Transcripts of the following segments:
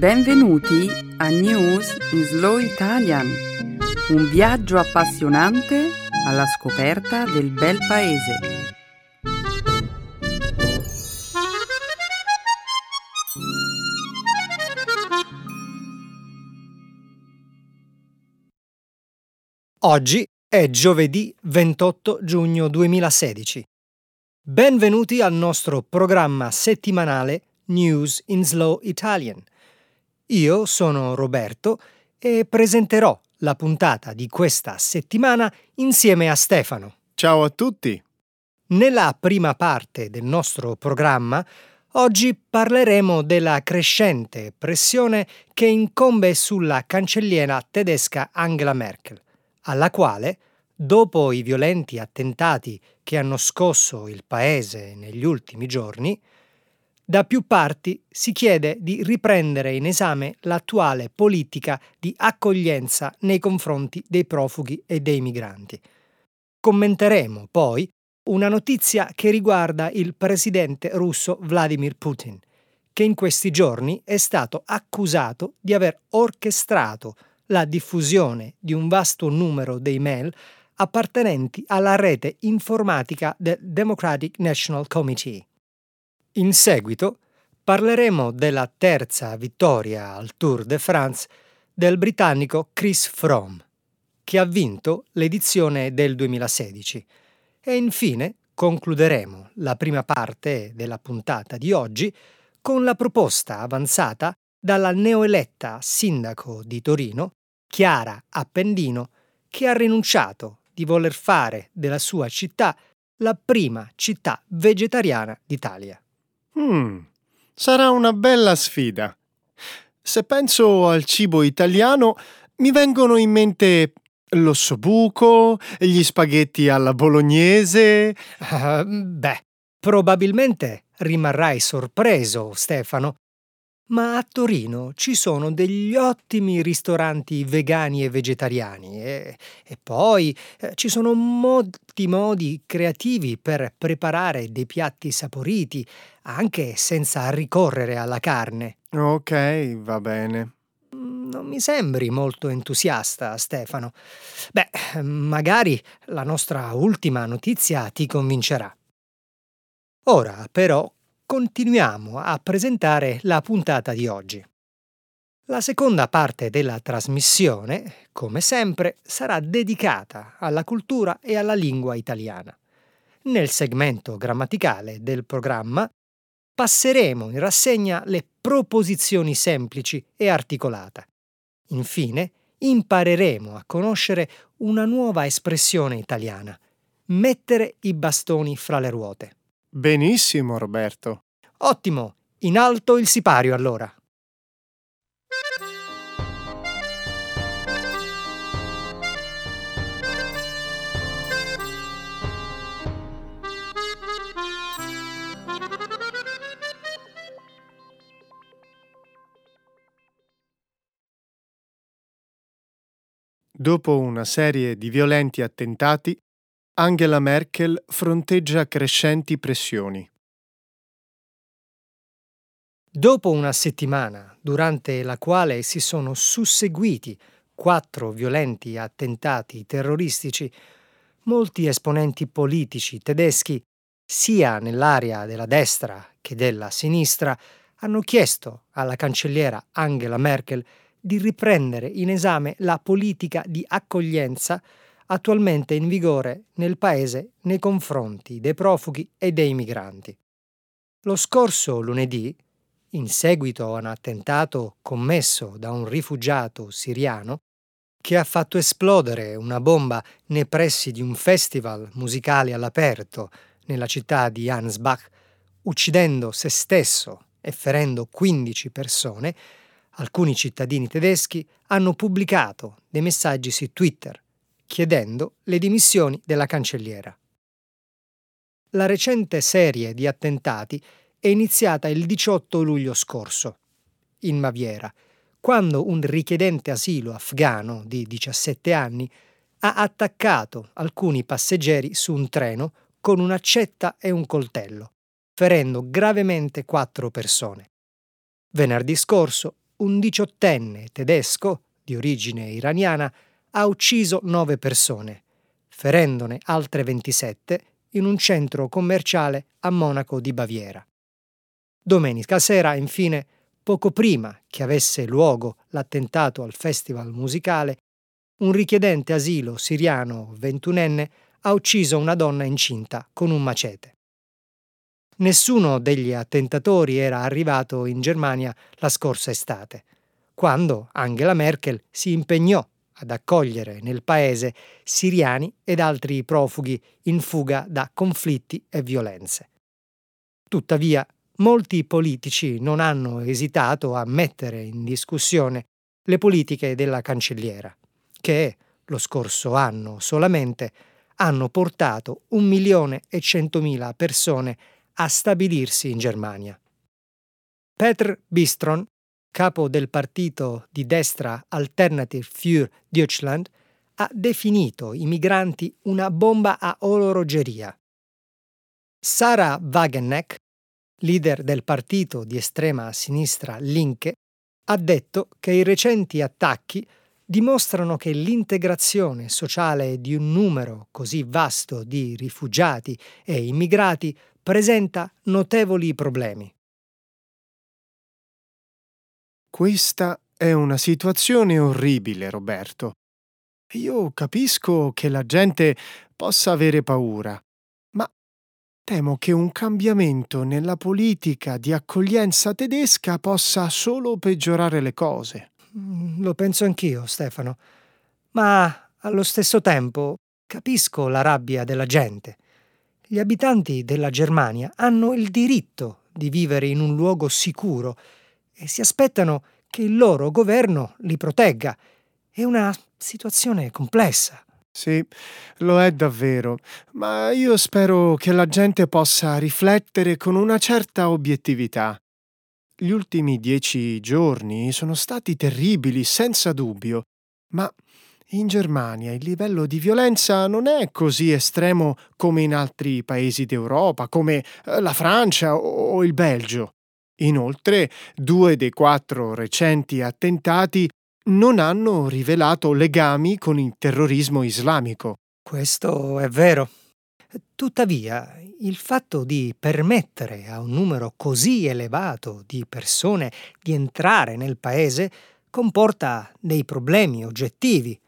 Benvenuti a News in Slow Italian, un viaggio appassionante alla scoperta del bel paese. Oggi è giovedì 28 giugno 2016. Benvenuti al nostro programma settimanale News in Slow Italian. Io sono Roberto e presenterò la puntata di questa settimana insieme a Stefano. Ciao a tutti! Nella prima parte del nostro programma oggi parleremo della crescente pressione che incombe sulla cancelliera tedesca Angela Merkel, alla quale, dopo i violenti attentati che hanno scosso il paese negli ultimi giorni, da più parti si chiede di riprendere in esame l'attuale politica di accoglienza nei confronti dei profughi e dei migranti. Commenteremo poi una notizia che riguarda il presidente russo Vladimir Putin, che in questi giorni è stato accusato di aver orchestrato la diffusione di un vasto numero di mail appartenenti alla rete informatica del Democratic National Committee. In seguito parleremo della terza vittoria al Tour de France del britannico Chris Froome, che ha vinto l'edizione del 2016. E infine concluderemo la prima parte della puntata di oggi con la proposta avanzata dalla neoeletta sindaco di Torino, Chiara Appendino, che ha rinunciato di voler fare della sua città la prima città vegetariana d'Italia. Hmm, sarà una bella sfida. Se penso al cibo italiano, mi vengono in mente l'ossobuco, gli spaghetti alla bolognese. Uh, beh, probabilmente rimarrai sorpreso, Stefano, ma a Torino ci sono degli ottimi ristoranti vegani e vegetariani e, e poi eh, ci sono molti modi creativi per preparare dei piatti saporiti, anche senza ricorrere alla carne. Ok, va bene. Non mi sembri molto entusiasta, Stefano. Beh, magari la nostra ultima notizia ti convincerà. Ora, però, continuiamo a presentare la puntata di oggi. La seconda parte della trasmissione, come sempre, sarà dedicata alla cultura e alla lingua italiana. Nel segmento grammaticale del programma passeremo in rassegna le proposizioni semplici e articolate. Infine, impareremo a conoscere una nuova espressione italiana, mettere i bastoni fra le ruote. Benissimo, Roberto. Ottimo, in alto il sipario allora. Dopo una serie di violenti attentati, Angela Merkel fronteggia crescenti pressioni. Dopo una settimana, durante la quale si sono susseguiti quattro violenti attentati terroristici, molti esponenti politici tedeschi, sia nell'area della destra che della sinistra, hanno chiesto alla cancelliera Angela Merkel di riprendere in esame la politica di accoglienza attualmente in vigore nel paese nei confronti dei profughi e dei migranti. Lo scorso lunedì, in seguito a un attentato commesso da un rifugiato siriano, che ha fatto esplodere una bomba nei pressi di un festival musicale all'aperto nella città di Ansbach, uccidendo se stesso e ferendo 15 persone, alcuni cittadini tedeschi hanno pubblicato dei messaggi su Twitter chiedendo le dimissioni della cancelliera. La recente serie di attentati è iniziata il 18 luglio scorso, in Baviera, quando un richiedente asilo afgano di 17 anni ha attaccato alcuni passeggeri su un treno con un'accetta e un coltello, ferendo gravemente quattro persone. Venerdì scorso un diciottenne tedesco di origine iraniana ha ucciso nove persone, ferendone altre 27 in un centro commerciale a Monaco di Baviera. Domenica sera, infine, poco prima che avesse luogo l'attentato al festival musicale, un richiedente asilo siriano ventunenne ha ucciso una donna incinta con un macete. Nessuno degli attentatori era arrivato in Germania la scorsa estate, quando Angela Merkel si impegnò ad accogliere nel paese siriani ed altri profughi in fuga da conflitti e violenze. Tuttavia, molti politici non hanno esitato a mettere in discussione le politiche della cancelliera, che lo scorso anno solamente hanno portato un milione e centomila persone a stabilirsi in Germania. Petr Bistron capo del partito di destra Alternative für Deutschland, ha definito i migranti una bomba a orologeria. Sarah Wagenknecht, leader del partito di estrema sinistra Linke, ha detto che i recenti attacchi dimostrano che l'integrazione sociale di un numero così vasto di rifugiati e immigrati presenta notevoli problemi. Questa è una situazione orribile, Roberto. Io capisco che la gente possa avere paura, ma temo che un cambiamento nella politica di accoglienza tedesca possa solo peggiorare le cose. Mm, lo penso anch'io, Stefano. Ma allo stesso tempo capisco la rabbia della gente. Gli abitanti della Germania hanno il diritto di vivere in un luogo sicuro e si aspettano che il loro governo li protegga. È una situazione complessa. Sì, lo è davvero, ma io spero che la gente possa riflettere con una certa obiettività. Gli ultimi dieci giorni sono stati terribili, senza dubbio, ma in Germania il livello di violenza non è così estremo come in altri paesi d'Europa, come eh, la Francia o il Belgio. Inoltre, due dei quattro recenti attentati non hanno rivelato legami con il terrorismo islamico. Questo è vero. Tuttavia, il fatto di permettere a un numero così elevato di persone di entrare nel paese comporta dei problemi oggettivi.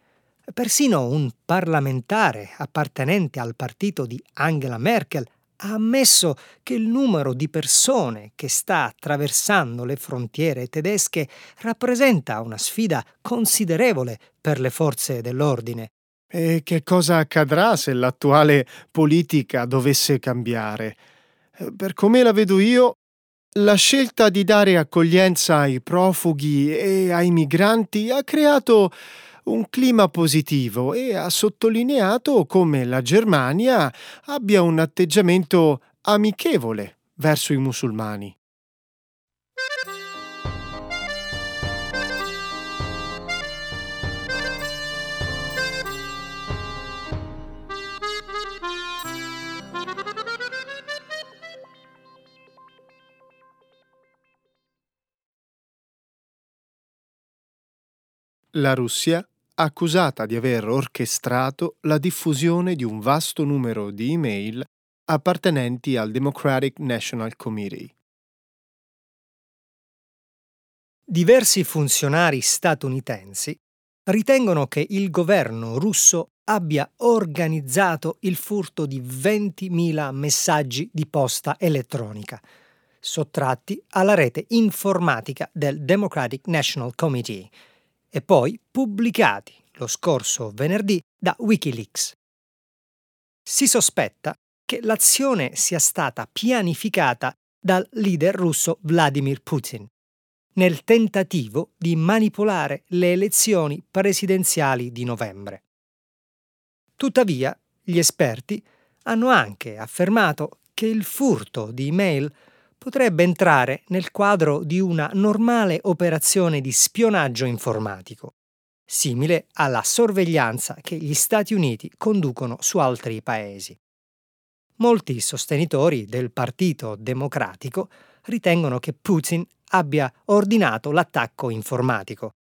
Persino un parlamentare appartenente al partito di Angela Merkel ha ammesso che il numero di persone che sta attraversando le frontiere tedesche rappresenta una sfida considerevole per le forze dell'ordine. E che cosa accadrà se l'attuale politica dovesse cambiare? Eh, per come la vedo io, la scelta di dare accoglienza ai profughi e ai migranti ha creato un clima positivo e ha sottolineato come la Germania abbia un atteggiamento amichevole verso i musulmani. La Russia accusata di aver orchestrato la diffusione di un vasto numero di email appartenenti al Democratic National Committee. Diversi funzionari statunitensi ritengono che il governo russo abbia organizzato il furto di 20.000 messaggi di posta elettronica, sottratti alla rete informatica del Democratic National Committee, e poi pubblicati lo scorso venerdì da Wikileaks. Si sospetta che l'azione sia stata pianificata dal leader russo Vladimir Putin nel tentativo di manipolare le elezioni presidenziali di novembre. Tuttavia, gli esperti hanno anche affermato che il furto di email potrebbe entrare nel quadro di una normale operazione di spionaggio informatico, simile alla sorveglianza che gli Stati Uniti conducono su altri paesi. Molti sostenitori del Partito Democratico ritengono che Putin abbia ordinato l'attacco informatico,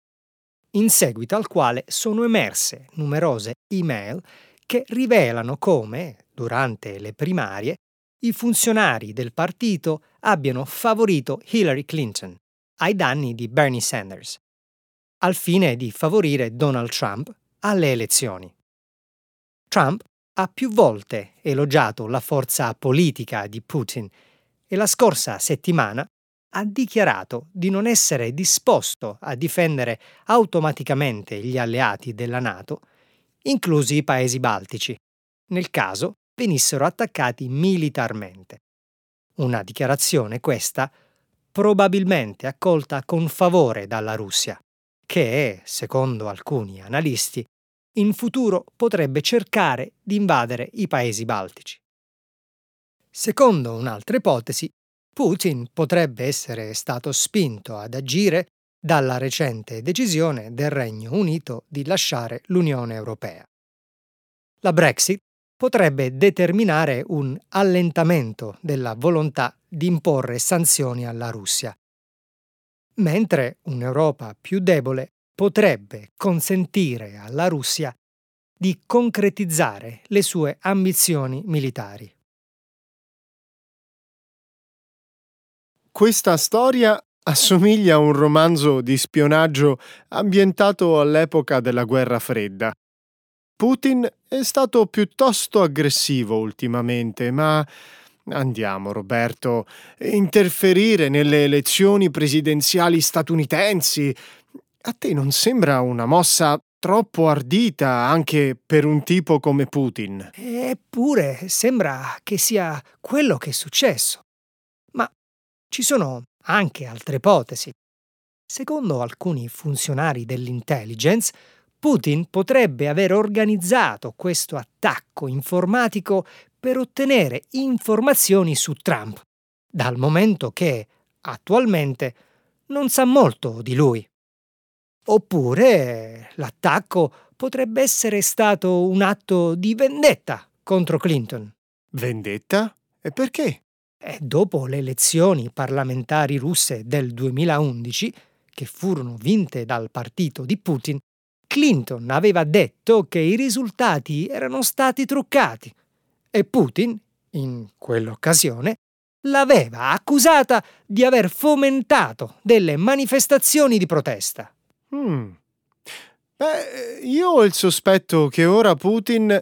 in seguito al quale sono emerse numerose email che rivelano come, durante le primarie, i funzionari del partito abbiano favorito Hillary Clinton ai danni di Bernie Sanders, al fine di favorire Donald Trump alle elezioni. Trump ha più volte elogiato la forza politica di Putin e la scorsa settimana ha dichiarato di non essere disposto a difendere automaticamente gli alleati della Nato, inclusi i paesi baltici, nel caso venissero attaccati militarmente. Una dichiarazione questa probabilmente accolta con favore dalla Russia, che, secondo alcuni analisti, in futuro potrebbe cercare di invadere i paesi baltici. Secondo un'altra ipotesi, Putin potrebbe essere stato spinto ad agire dalla recente decisione del Regno Unito di lasciare l'Unione Europea. La Brexit potrebbe determinare un allentamento della volontà di imporre sanzioni alla Russia, mentre un'Europa più debole potrebbe consentire alla Russia di concretizzare le sue ambizioni militari. Questa storia assomiglia a un romanzo di spionaggio ambientato all'epoca della guerra fredda. Putin è stato piuttosto aggressivo ultimamente, ma andiamo Roberto, interferire nelle elezioni presidenziali statunitensi a te non sembra una mossa troppo ardita anche per un tipo come Putin? Eppure sembra che sia quello che è successo. Ci sono anche altre ipotesi. Secondo alcuni funzionari dell'intelligence, Putin potrebbe aver organizzato questo attacco informatico per ottenere informazioni su Trump, dal momento che, attualmente, non sa molto di lui. Oppure l'attacco potrebbe essere stato un atto di vendetta contro Clinton. Vendetta? E perché? E dopo le elezioni parlamentari russe del 2011, che furono vinte dal partito di Putin, Clinton aveva detto che i risultati erano stati truccati e Putin, in quell'occasione, l'aveva accusata di aver fomentato delle manifestazioni di protesta. Mm. Beh, io ho il sospetto che ora Putin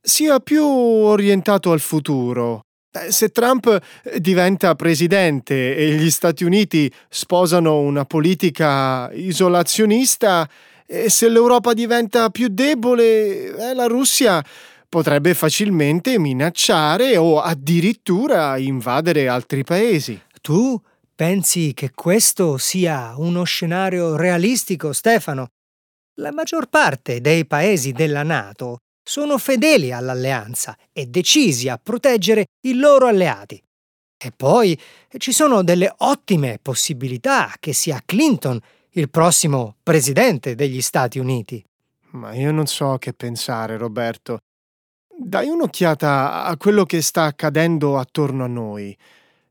sia più orientato al futuro se Trump diventa presidente e gli Stati Uniti sposano una politica isolazionista, e se l'Europa diventa più debole, eh, la Russia potrebbe facilmente minacciare o addirittura invadere altri paesi. Tu pensi che questo sia uno scenario realistico, Stefano? La maggior parte dei paesi della Nato sono fedeli all'alleanza e decisi a proteggere i loro alleati. E poi ci sono delle ottime possibilità che sia Clinton il prossimo presidente degli Stati Uniti. Ma io non so che pensare, Roberto. Dai un'occhiata a quello che sta accadendo attorno a noi.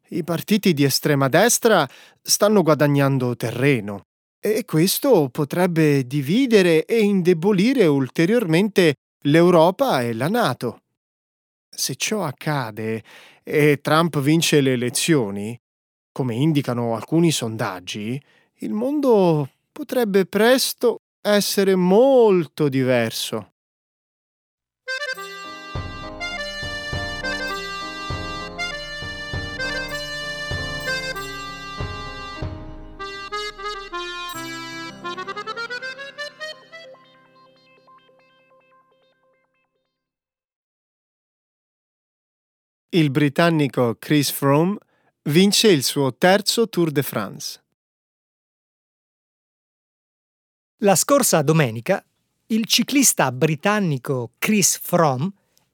I partiti di estrema destra stanno guadagnando terreno e questo potrebbe dividere e indebolire ulteriormente l'Europa e la Nato. Se ciò accade e Trump vince le elezioni, come indicano alcuni sondaggi, il mondo potrebbe presto essere molto diverso. il britannico Chris Froome vince il suo terzo Tour de France. La scorsa domenica il ciclista britannico Chris Froome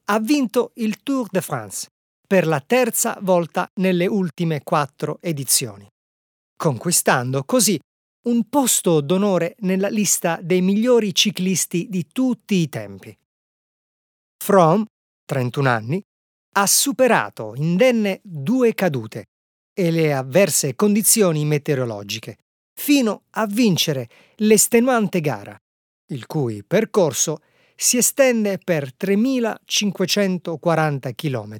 ha vinto il Tour de France per la terza volta nelle ultime quattro edizioni, conquistando così un posto d'onore nella lista dei migliori ciclisti di tutti i tempi. Froome, 31 anni, ha superato indenne due cadute e le avverse condizioni meteorologiche, fino a vincere l'estenuante gara, il cui percorso si estende per 3.540 km,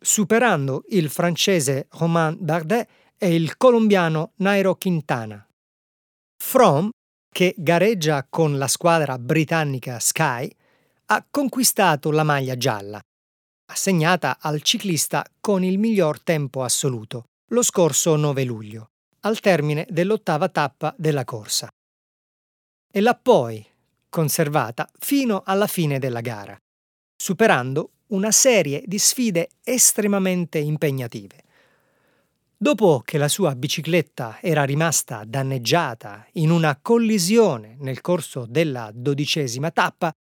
superando il francese Romain Bardet e il colombiano Nairo Quintana. Fromm, che gareggia con la squadra britannica Sky, ha conquistato la maglia gialla, assegnata al ciclista con il miglior tempo assoluto, lo scorso 9 luglio, al termine dell'ottava tappa della corsa. E l'ha poi conservata fino alla fine della gara, superando una serie di sfide estremamente impegnative. Dopo che la sua bicicletta era rimasta danneggiata in una collisione nel corso della dodicesima tappa,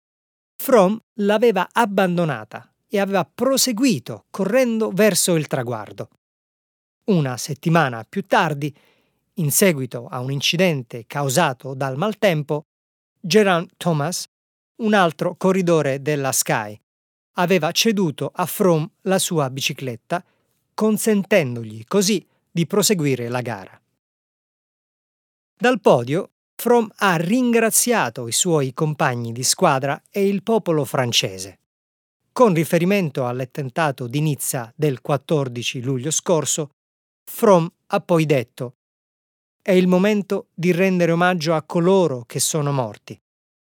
Fromm l'aveva abbandonata e aveva proseguito correndo verso il traguardo. Una settimana più tardi, in seguito a un incidente causato dal maltempo, Geraint Thomas, un altro corridore della Sky, aveva ceduto a Fromm la sua bicicletta, consentendogli così di proseguire la gara. Dal podio, Fromm ha ringraziato i suoi compagni di squadra e il popolo francese. Con riferimento all'attentato di Nizza del 14 luglio scorso, Fromm ha poi detto è il momento di rendere omaggio a coloro che sono morti.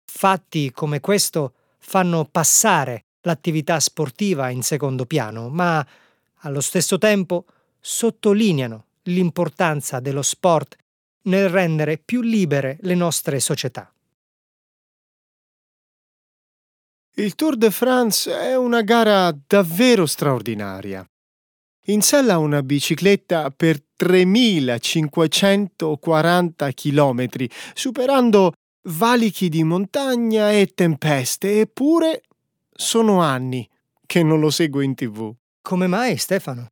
Fatti come questo fanno passare l'attività sportiva in secondo piano, ma allo stesso tempo sottolineano l'importanza dello sport nel rendere più libere le nostre società. Il Tour de France è una gara davvero straordinaria in sella una bicicletta per 3540 km, superando valichi di montagna e tempeste, eppure sono anni che non lo seguo in tv. Come mai, Stefano?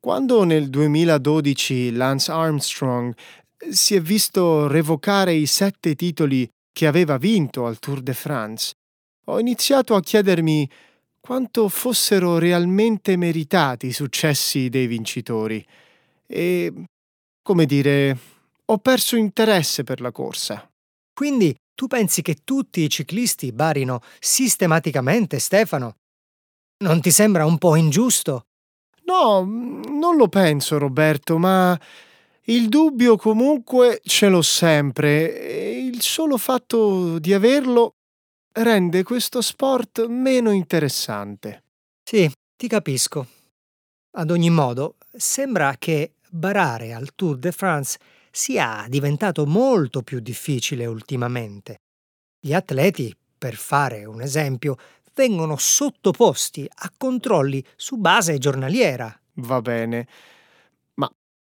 Quando nel 2012 Lance Armstrong si è visto revocare i sette titoli che aveva vinto al Tour de France, ho iniziato a chiedermi quanto fossero realmente meritati i successi dei vincitori e, come dire, ho perso interesse per la corsa. Quindi tu pensi che tutti i ciclisti barino sistematicamente Stefano? Non ti sembra un po' ingiusto? No, non lo penso, Roberto, ma il dubbio comunque ce l'ho sempre e il solo fatto di averlo rende questo sport meno interessante. Sì, ti capisco. Ad ogni modo, sembra che barare al Tour de France sia diventato molto più difficile ultimamente. Gli atleti, per fare un esempio, vengono sottoposti a controlli su base giornaliera. Va bene, ma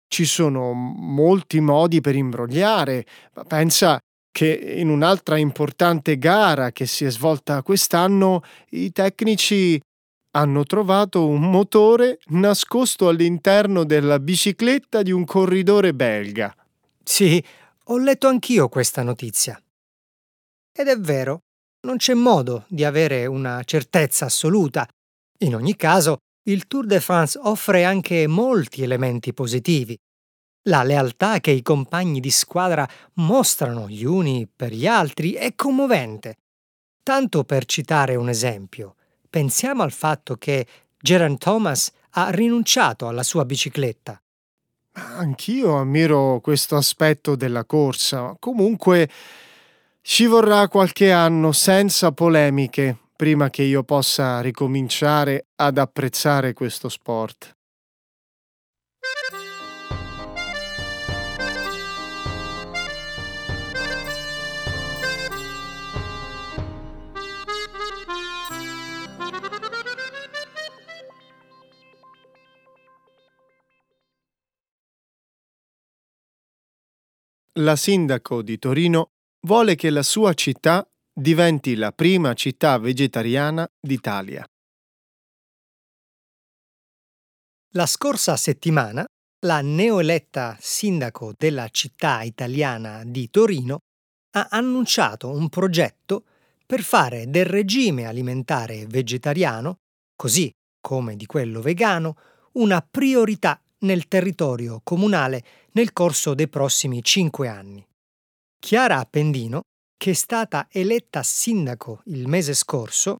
ci sono molti modi per imbrogliare. Pensa che in un'altra importante gara che si è svolta quest'anno i tecnici hanno trovato un motore nascosto all'interno della bicicletta di un corridore belga. Sì, ho letto anch'io questa notizia. Ed è vero, non c'è modo di avere una certezza assoluta. In ogni caso, il Tour de France offre anche molti elementi positivi. La lealtà che i compagni di squadra mostrano gli uni per gli altri è commovente. Tanto per citare un esempio, pensiamo al fatto che Geraint Thomas ha rinunciato alla sua bicicletta. Anch'io ammiro questo aspetto della corsa. Comunque ci vorrà qualche anno senza polemiche prima che io possa ricominciare ad apprezzare questo sport. La sindaco di Torino vuole che la sua città diventi la prima città vegetariana d'Italia. La scorsa settimana la neoeletta sindaco della città italiana di Torino ha annunciato un progetto per fare del regime alimentare vegetariano, così come di quello vegano, una priorità nel territorio comunale nel corso dei prossimi cinque anni. Chiara Appendino, che è stata eletta sindaco il mese scorso,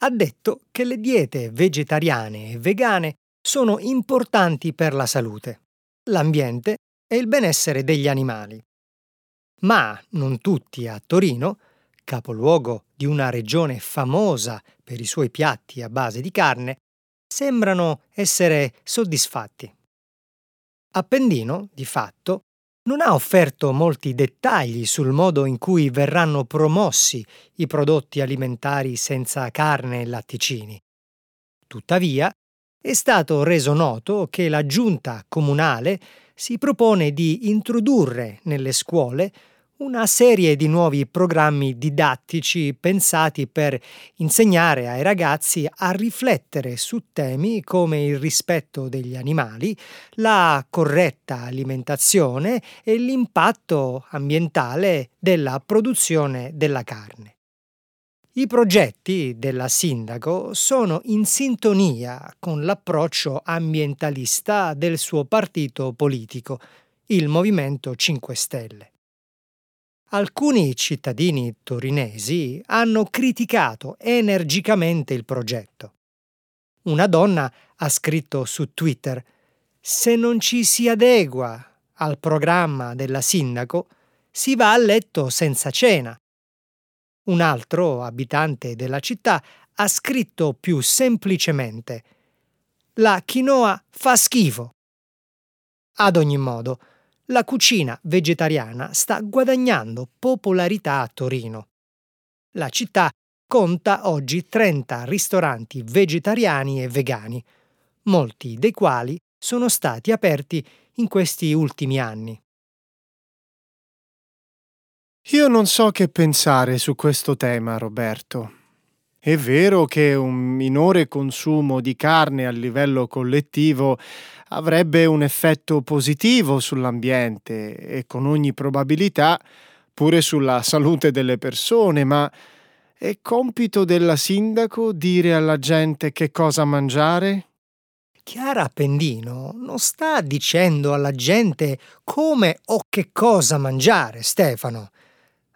ha detto che le diete vegetariane e vegane sono importanti per la salute, l'ambiente e il benessere degli animali. Ma non tutti a Torino, capoluogo di una regione famosa per i suoi piatti a base di carne, sembrano essere soddisfatti. Appendino, di fatto, non ha offerto molti dettagli sul modo in cui verranno promossi i prodotti alimentari senza carne e latticini. Tuttavia, è stato reso noto che la giunta comunale si propone di introdurre nelle scuole una serie di nuovi programmi didattici pensati per insegnare ai ragazzi a riflettere su temi come il rispetto degli animali, la corretta alimentazione e l'impatto ambientale della produzione della carne. I progetti della sindaco sono in sintonia con l'approccio ambientalista del suo partito politico, il Movimento 5 Stelle. Alcuni cittadini torinesi hanno criticato energicamente il progetto. Una donna ha scritto su Twitter Se non ci si adegua al programma della sindaco, si va a letto senza cena. Un altro abitante della città ha scritto più semplicemente La quinoa fa schifo. Ad ogni modo, la cucina vegetariana sta guadagnando popolarità a Torino. La città conta oggi 30 ristoranti vegetariani e vegani, molti dei quali sono stati aperti in questi ultimi anni. Io non so che pensare su questo tema, Roberto. È vero che un minore consumo di carne a livello collettivo avrebbe un effetto positivo sull'ambiente e con ogni probabilità pure sulla salute delle persone, ma è compito della sindaco dire alla gente che cosa mangiare? Chiara Appendino non sta dicendo alla gente come o che cosa mangiare, Stefano.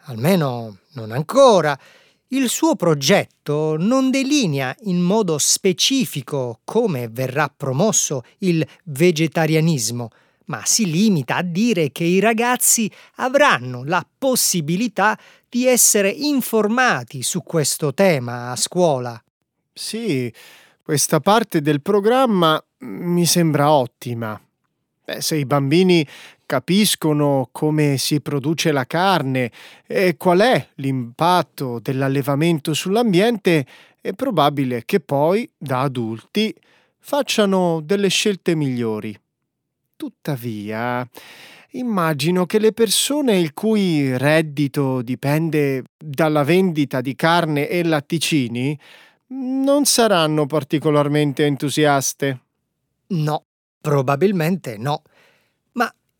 Almeno non ancora il suo progetto non delinea in modo specifico come verrà promosso il vegetarianismo, ma si limita a dire che i ragazzi avranno la possibilità di essere informati su questo tema a scuola. Sì, questa parte del programma mi sembra ottima. Beh, se i bambini capiscono come si produce la carne e qual è l'impatto dell'allevamento sull'ambiente, è probabile che poi, da adulti, facciano delle scelte migliori. Tuttavia, immagino che le persone il cui reddito dipende dalla vendita di carne e latticini non saranno particolarmente entusiaste. No, probabilmente no.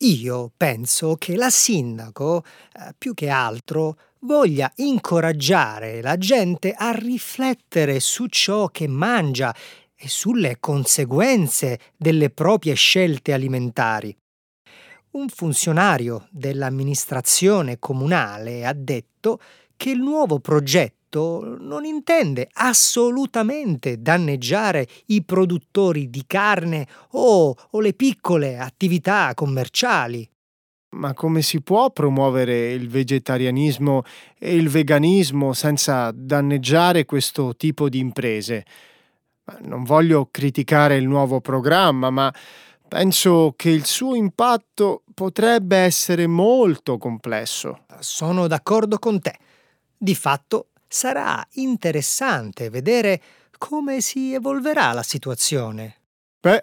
Io penso che la sindaco, eh, più che altro, voglia incoraggiare la gente a riflettere su ciò che mangia e sulle conseguenze delle proprie scelte alimentari. Un funzionario dell'amministrazione comunale ha detto che il nuovo progetto progetto non intende assolutamente danneggiare i produttori di carne o, o le piccole attività commerciali. Ma come si può promuovere il vegetarianismo e il veganismo senza danneggiare questo tipo di imprese? Non voglio criticare il nuovo programma, ma penso che il suo impatto potrebbe essere molto complesso. Sono d'accordo con te. Di fatto sarà interessante vedere come si evolverà la situazione. Beh,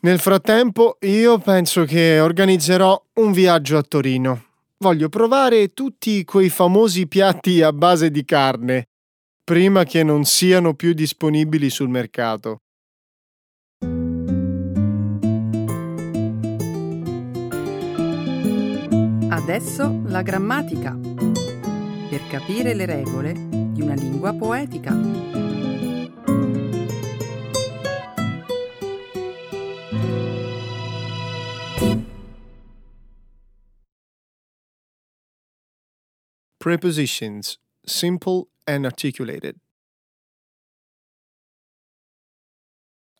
nel frattempo io penso che organizzerò un viaggio a Torino. Voglio provare tutti quei famosi piatti a base di carne, prima che non siano più disponibili sul mercato. Adesso la grammatica per capire le regole di una lingua poetica. Prepositions Simple and Articulated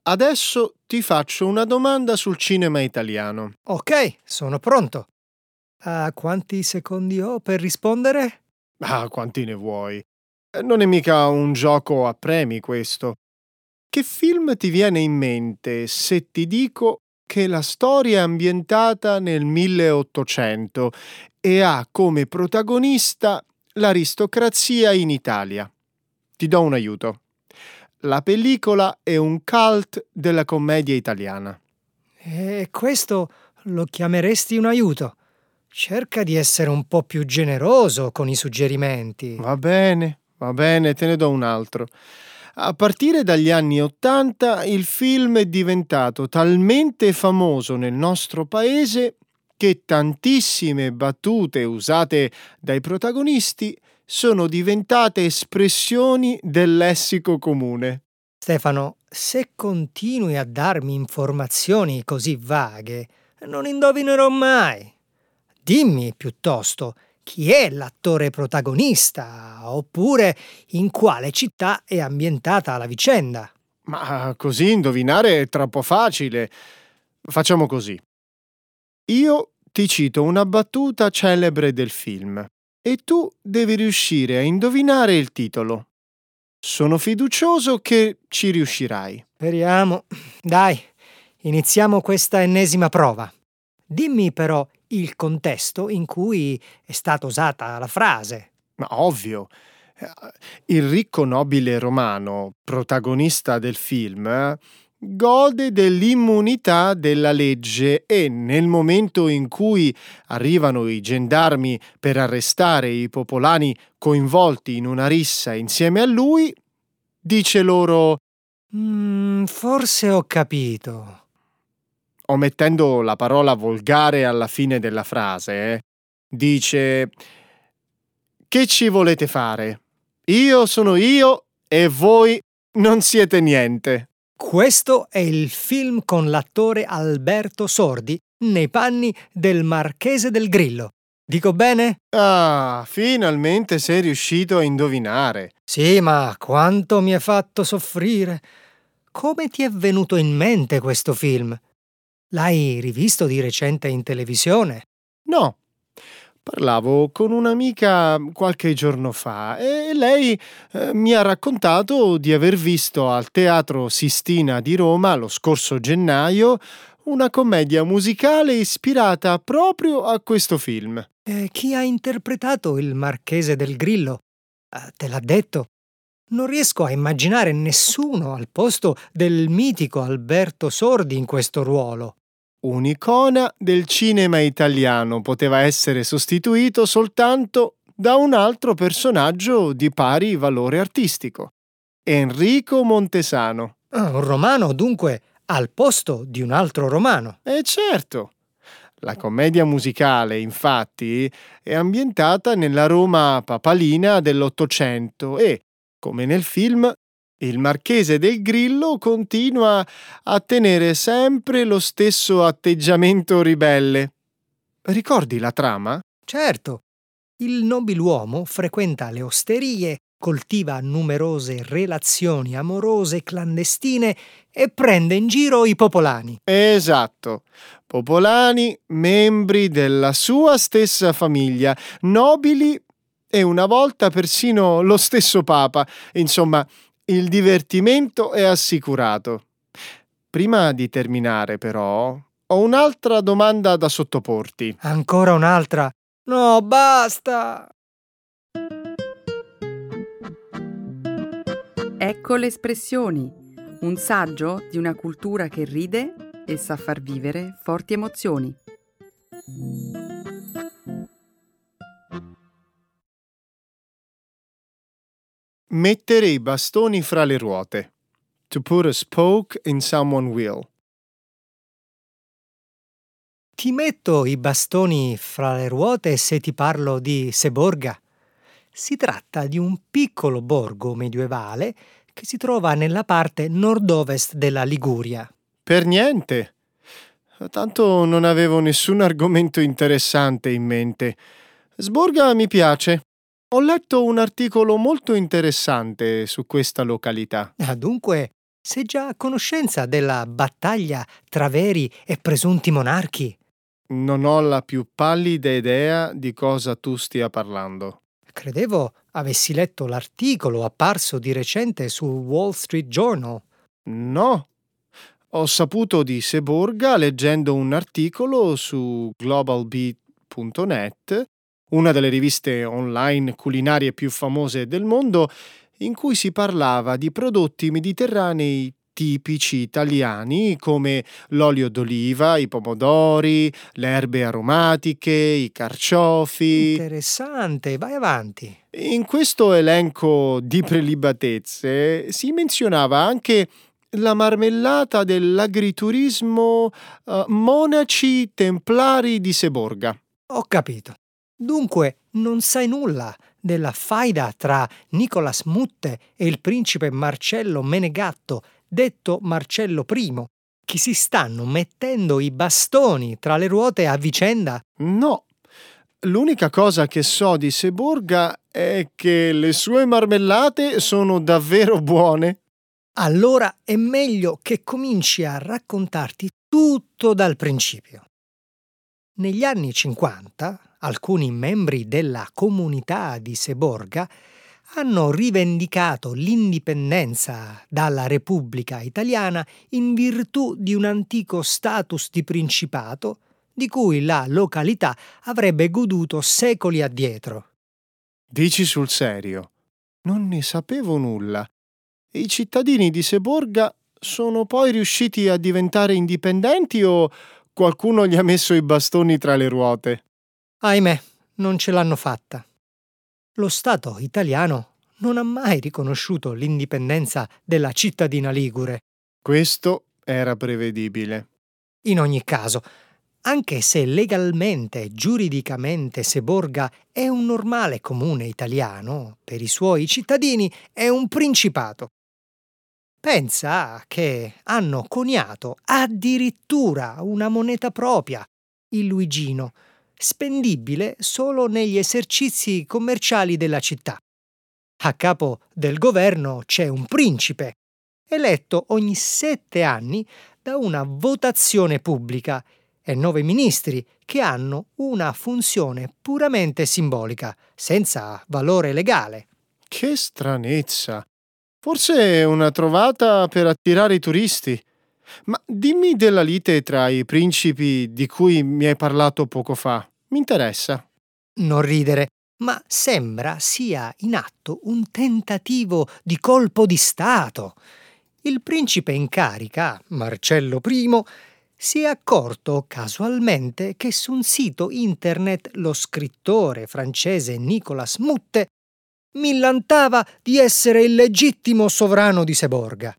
Adesso ti faccio una domanda sul cinema italiano. Ok, sono pronto. A quanti secondi ho per rispondere? Ah, quanti ne vuoi? Eh, Non è mica un gioco a premi questo. Che film ti viene in mente se ti dico che la storia è ambientata nel 1800 e ha come protagonista l'aristocrazia in Italia? Ti do un aiuto. La pellicola è un cult della commedia italiana. E questo lo chiameresti un aiuto. Cerca di essere un po' più generoso con i suggerimenti. Va bene, va bene, te ne do un altro. A partire dagli anni Ottanta il film è diventato talmente famoso nel nostro paese che tantissime battute usate dai protagonisti sono diventate espressioni del lessico comune. Stefano, se continui a darmi informazioni così vaghe, non indovinerò mai. Dimmi piuttosto chi è l'attore protagonista, oppure in quale città è ambientata la vicenda. Ma così indovinare è troppo facile. Facciamo così. Io ti cito una battuta celebre del film e tu devi riuscire a indovinare il titolo. Sono fiducioso che ci riuscirai. Speriamo. Dai, iniziamo questa ennesima prova. Dimmi però il contesto in cui è stata usata la frase. Ma ovvio. Eh, Il ricco nobile romano, protagonista del film, gode dell'immunità della legge e nel momento in cui arrivano i gendarmi per arrestare i popolani coinvolti in una rissa insieme a lui, dice loro, Mm, forse ho capito. Omettendo la parola volgare alla fine della frase, eh, dice Che ci volete fare? Io sono io e voi non siete niente. Questo è il film con l'attore Alberto Sordi nei panni del Marchese del Grillo. Dico bene? Ah, finalmente sei riuscito a indovinare. Sì, ma quanto mi ha fatto soffrire. Come ti è venuto in mente questo film? L'hai rivisto di recente in televisione? No. Parlavo con un'amica qualche giorno fa e lei eh, mi ha raccontato di aver visto al Teatro Sistina di Roma lo scorso gennaio una commedia musicale ispirata proprio a questo film. E chi ha interpretato il Marchese del Grillo? Eh, te l'ha detto? Non riesco a immaginare nessuno al posto del mitico Alberto Sordi in questo ruolo. Un'icona del cinema italiano poteva essere sostituito soltanto da un altro personaggio di pari valore artistico, Enrico Montesano. Ah, un romano, dunque, al posto di un altro romano. E certo, la commedia musicale, infatti, è ambientata nella Roma papalina dell'Ottocento e, come nel film, il marchese del Grillo continua a tenere sempre lo stesso atteggiamento ribelle. Ricordi la trama? Certo, il nobiluomo frequenta le osterie, coltiva numerose relazioni amorose clandestine e prende in giro i popolani. Esatto. Popolani, membri della sua stessa famiglia, nobili e una volta persino lo stesso papa. Insomma, il divertimento è assicurato. Prima di terminare, però, ho un'altra domanda da sottoporti. Ancora un'altra? No, basta! Ecco le espressioni, un saggio di una cultura che ride e sa far vivere forti emozioni. Mettere i bastoni fra le ruote. To put a spoke in someone's wheel. Ti metto i bastoni fra le ruote se ti parlo di Seborga. Si tratta di un piccolo borgo medievale che si trova nella parte nord-ovest della Liguria. Per niente. Tanto non avevo nessun argomento interessante in mente. Sborga mi piace. Ho letto un articolo molto interessante su questa località. Ah, dunque, sei già a conoscenza della battaglia tra veri e presunti monarchi? Non ho la più pallida idea di cosa tu stia parlando. Credevo avessi letto l'articolo apparso di recente sul Wall Street Journal. No. Ho saputo di Seborga leggendo un articolo su globalbeat.net, una delle riviste online culinarie più famose del mondo, in cui si parlava di prodotti mediterranei tipici italiani come l'olio d'oliva, i pomodori, le erbe aromatiche, i carciofi. Interessante, vai avanti. In questo elenco di prelibatezze si menzionava anche la marmellata dell'agriturismo uh, Monaci Templari di Seborga. Ho capito. Dunque, non sai nulla della faida tra Nicolas Mutte e il principe Marcello Menegatto, detto Marcello I, che si stanno mettendo i bastoni tra le ruote a vicenda? No. L'unica cosa che so di Seborga è che le sue marmellate sono davvero buone. Allora è meglio che cominci a raccontarti tutto dal principio. Negli anni 50 alcuni membri della comunità di Seborga hanno rivendicato l'indipendenza dalla Repubblica italiana in virtù di un antico status di principato di cui la località avrebbe goduto secoli addietro. Dici sul serio? Non ne sapevo nulla. I cittadini di Seborga sono poi riusciti a diventare indipendenti o qualcuno gli ha messo i bastoni tra le ruote? Ahimè, non ce l'hanno fatta. Lo Stato italiano non ha mai riconosciuto l'indipendenza della cittadina ligure. Questo era prevedibile. In ogni caso, anche se legalmente e giuridicamente Seborga è un normale comune italiano, per i suoi cittadini è un principato. Pensa che hanno coniato addirittura una moneta propria, il Luigino, spendibile solo negli esercizi commerciali della città. A capo del governo c'è un principe, eletto ogni sette anni da una votazione pubblica, e nove ministri che hanno una funzione puramente simbolica, senza valore legale. Che stranezza! Forse è una trovata per attirare i turisti. Ma dimmi della lite tra i principi di cui mi hai parlato poco fa. Mi interessa. Non ridere, ma sembra sia in atto un tentativo di colpo di Stato. Il principe in carica, Marcello I, si è accorto casualmente che su un sito internet lo scrittore francese Nicolas Mutte millantava di essere il legittimo sovrano di Seborga.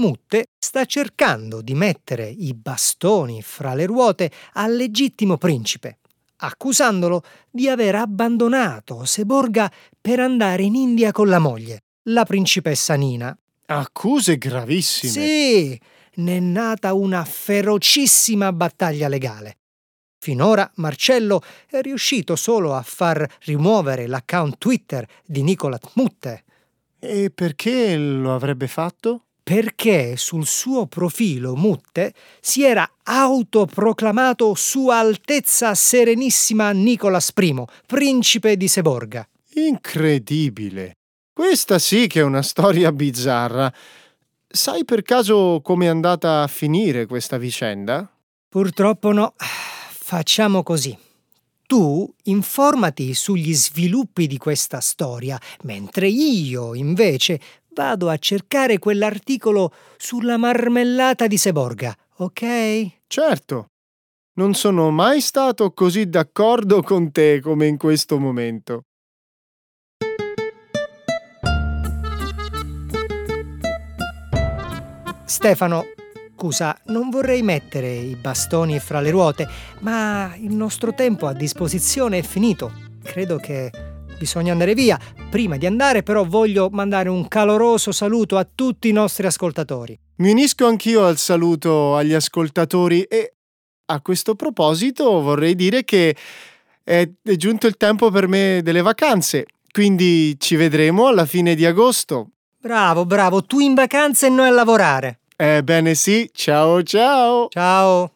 Mutte sta cercando di mettere i bastoni fra le ruote al legittimo principe accusandolo di aver abbandonato Seborga per andare in India con la moglie, la principessa Nina. Accuse gravissime. Sì, ne è nata una ferocissima battaglia legale. Finora Marcello è riuscito solo a far rimuovere l'account Twitter di Nicola Mutte. E perché lo avrebbe fatto? Perché sul suo profilo Mutte si era autoproclamato Sua Altezza Serenissima Nicolas I, principe di Seborga. Incredibile. Questa sì che è una storia bizzarra. Sai per caso come è andata a finire questa vicenda? Purtroppo no. Facciamo così. Tu informati sugli sviluppi di questa storia, mentre io, invece, vado a cercare quell'articolo sulla marmellata di Seborga, ok? Certo. Non sono mai stato così d'accordo con te come in questo momento. Stefano, scusa, non vorrei mettere i bastoni fra le ruote, ma il nostro tempo a disposizione è finito. Credo che bisogna andare via. Prima di andare però voglio mandare un caloroso saluto a tutti i nostri ascoltatori. Mi unisco anch'io al saluto agli ascoltatori e a questo proposito vorrei dire che è giunto il tempo per me delle vacanze. Quindi ci vedremo alla fine di agosto. Bravo, bravo, tu in vacanza e noi a lavorare. Ebbene sì, ciao ciao! Ciao!